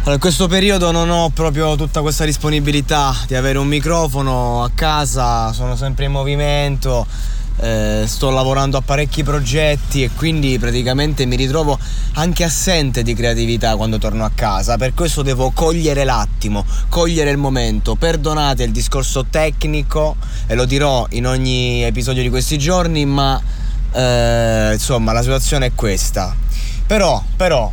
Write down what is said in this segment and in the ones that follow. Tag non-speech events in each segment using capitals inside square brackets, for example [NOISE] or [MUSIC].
Allora, in questo periodo non ho proprio tutta questa disponibilità di avere un microfono a casa, sono sempre in movimento eh, sto lavorando a parecchi progetti e quindi praticamente mi ritrovo anche assente di creatività quando torno a casa. Per questo devo cogliere l'attimo, cogliere il momento. Perdonate il discorso tecnico e lo dirò in ogni episodio di questi giorni, ma eh, insomma la situazione è questa. Però, però,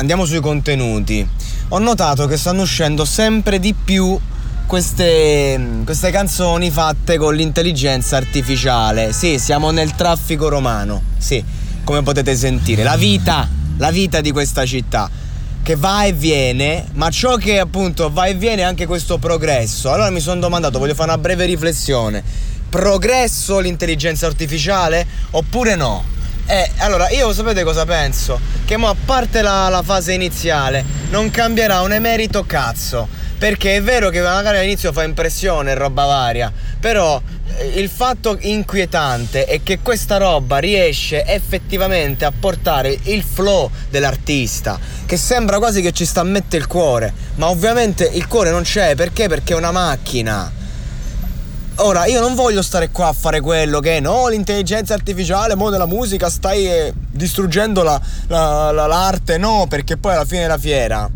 andiamo sui contenuti. Ho notato che stanno uscendo sempre di più queste, queste canzoni fatte con l'intelligenza artificiale. Sì, siamo nel traffico romano. Sì, come potete sentire. La vita, la vita di questa città che va e viene, ma ciò che appunto va e viene è anche questo progresso. Allora mi sono domandato, voglio fare una breve riflessione. Progresso l'intelligenza artificiale oppure no? Eh, allora io sapete cosa penso? Che mo a parte la, la fase iniziale non cambierà un emerito cazzo perché è vero che magari all'inizio fa impressione roba varia, però eh, il fatto inquietante è che questa roba riesce effettivamente a portare il flow dell'artista, che sembra quasi che ci sta a mettere il cuore, ma ovviamente il cuore non c'è, perché? Perché è una macchina. Ora, io non voglio stare qua a fare quello che no, l'intelligenza artificiale, mo della musica, stai eh, distruggendo la, la, la, l'arte, no, perché poi alla fine della fiera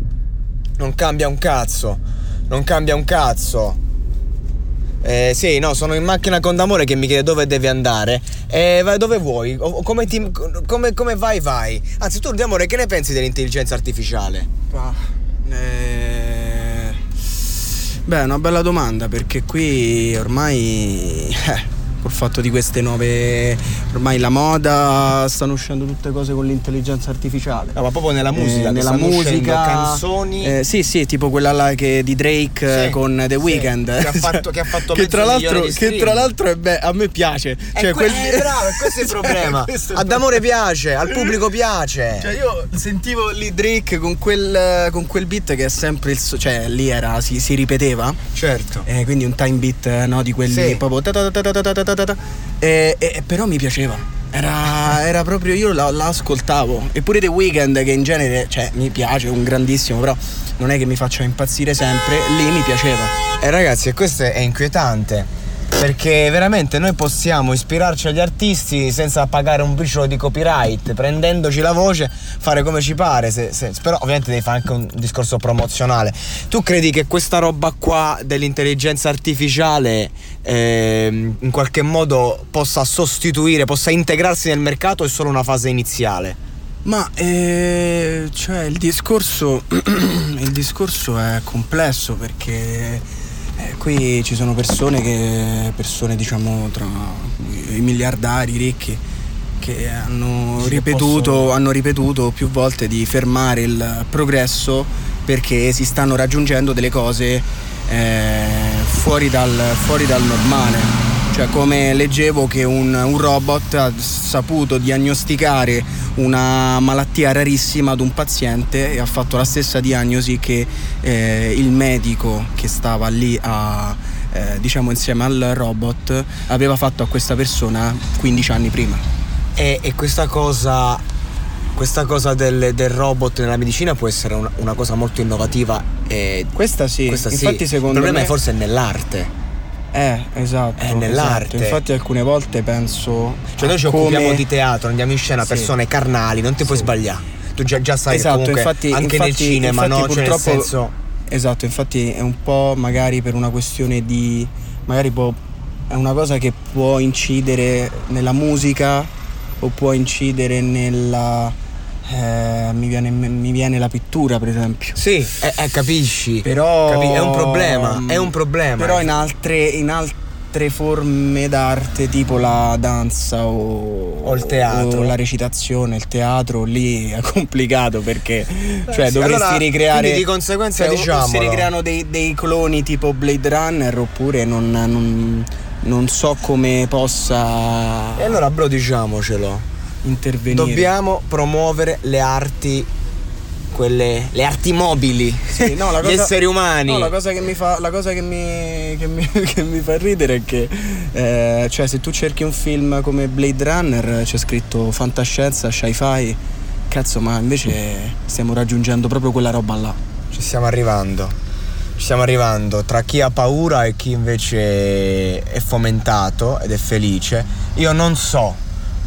non cambia un cazzo non cambia un cazzo. Eh, sì, no, sono in macchina con D'Amore che mi chiede dove devi andare. Eh, dove vuoi? O, come, ti, come, come, vai, vai? Anzi, tu, D'Amore, che ne pensi dell'intelligenza artificiale? Ah, eh... Beh, è una bella domanda perché qui ormai... Eh, col fatto di queste nuove ormai la moda stanno uscendo tutte cose con l'intelligenza artificiale. No, ma proprio nella musica eh, nella musica canzoni. eh, sì sì tipo quella là che, di Drake sì, con The Weeknd. che ha fatto, [LAUGHS] che ha fatto che, tra l'altro, che tra l'altro è be- a me piace. Cioè, que- quelli... è bravo questo è il [LAUGHS] problema. Questo ad amore piace al pubblico piace. Cioè io sentivo lì Drake con quel, con quel beat che è sempre il so- cioè lì era si, si ripeteva. Certo. Eh, quindi un time beat no di quelli sì. proprio e, e, però mi piaceva. Era, era proprio io la, la, ascoltavo. Eppure The Weeknd, che in genere cioè, mi piace, un grandissimo, però non è che mi faccia impazzire sempre, lì mi piaceva. E ragazzi, questo è inquietante perché veramente noi possiamo ispirarci agli artisti senza pagare un briciolo di copyright, prendendoci la voce, fare come ci pare, se, se, però ovviamente devi fare anche un discorso promozionale. Tu credi che questa roba qua dell'intelligenza artificiale eh, in qualche modo possa sostituire, possa integrarsi nel mercato o è solo una fase iniziale? Ma eh, cioè il discorso, [CLEARS THROAT] il discorso è complesso perché eh, qui ci sono persone che, persone diciamo tra i miliardari ricchi, che hanno ripetuto, possono... hanno ripetuto più volte di fermare il progresso perché si stanno raggiungendo delle cose eh, fuori, dal, fuori dal normale cioè come leggevo che un, un, robot ha saputo diagnosticare una malattia rarissima ad un paziente e ha fatto la stessa diagnosi che eh, il medico che stava lì a, eh, diciamo insieme al robot aveva fatto a questa persona 15 anni prima. E, e questa cosa questa cosa del, del, robot nella medicina può essere una, una cosa molto innovativa. E questa sì, questa infatti sì. secondo Il problema me... è forse nell'arte. Eh, esatto. È nell'arte. Esatto. Infatti alcune volte penso. Cioè noi ci come... occupiamo di teatro, andiamo in scena sì. persone carnali, non ti sì. puoi sbagliare. Tu già, già sai esatto, che infatti, anche infatti, nel cinema, infatti, no? Cioè nel senso... Esatto, infatti è un po' magari per una questione di. magari può. È una cosa che può incidere nella musica o può incidere nella eh, mi, viene, mi, viene, la pittura, per esempio. Sì, eh, eh, capisci. Però Capi- è un problema. È un problema. Però in altre, in altre forme d'arte tipo la danza o, o il teatro o la recitazione, il teatro lì è complicato perché cioè, sì, dovresti allora, ricreare di conseguenza cioè, diciamo si ricreano dei, dei, cloni tipo Blade Runner oppure non, non, non so come possa e allora bro diciamocelo intervenire dobbiamo promuovere le arti quelle, le arti mobili, sì, no, [LAUGHS] cosa, gli esseri umani. No, la cosa che mi fa, che mi, che mi, [LAUGHS] che mi fa ridere è che eh, cioè, se tu cerchi un film come Blade Runner c'è scritto fantascienza, sci-fi, cazzo, ma invece stiamo raggiungendo proprio quella roba là. Ci stiamo arrivando. Ci stiamo arrivando tra chi ha paura e chi invece è fomentato ed è felice. Io non so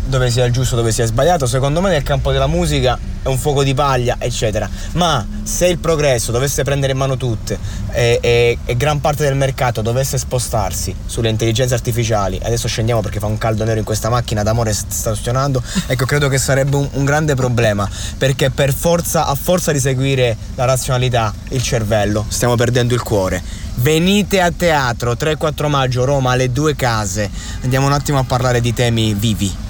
dove sia il giusto, dove sia sbagliato. Secondo me nel campo della musica è un fuoco di paglia, eccetera. Ma se il progresso dovesse prendere in mano tutte e, e, e gran parte del mercato dovesse spostarsi sulle intelligenze artificiali, adesso scendiamo perché fa un caldo nero in questa macchina d'amore sta stazionando, ecco credo che sarebbe un, un grande problema perché per forza, a forza di seguire la razionalità, il cervello, stiamo perdendo il cuore. Venite a teatro 3-4 maggio Roma alle due case. Andiamo un attimo a parlare di temi vivi.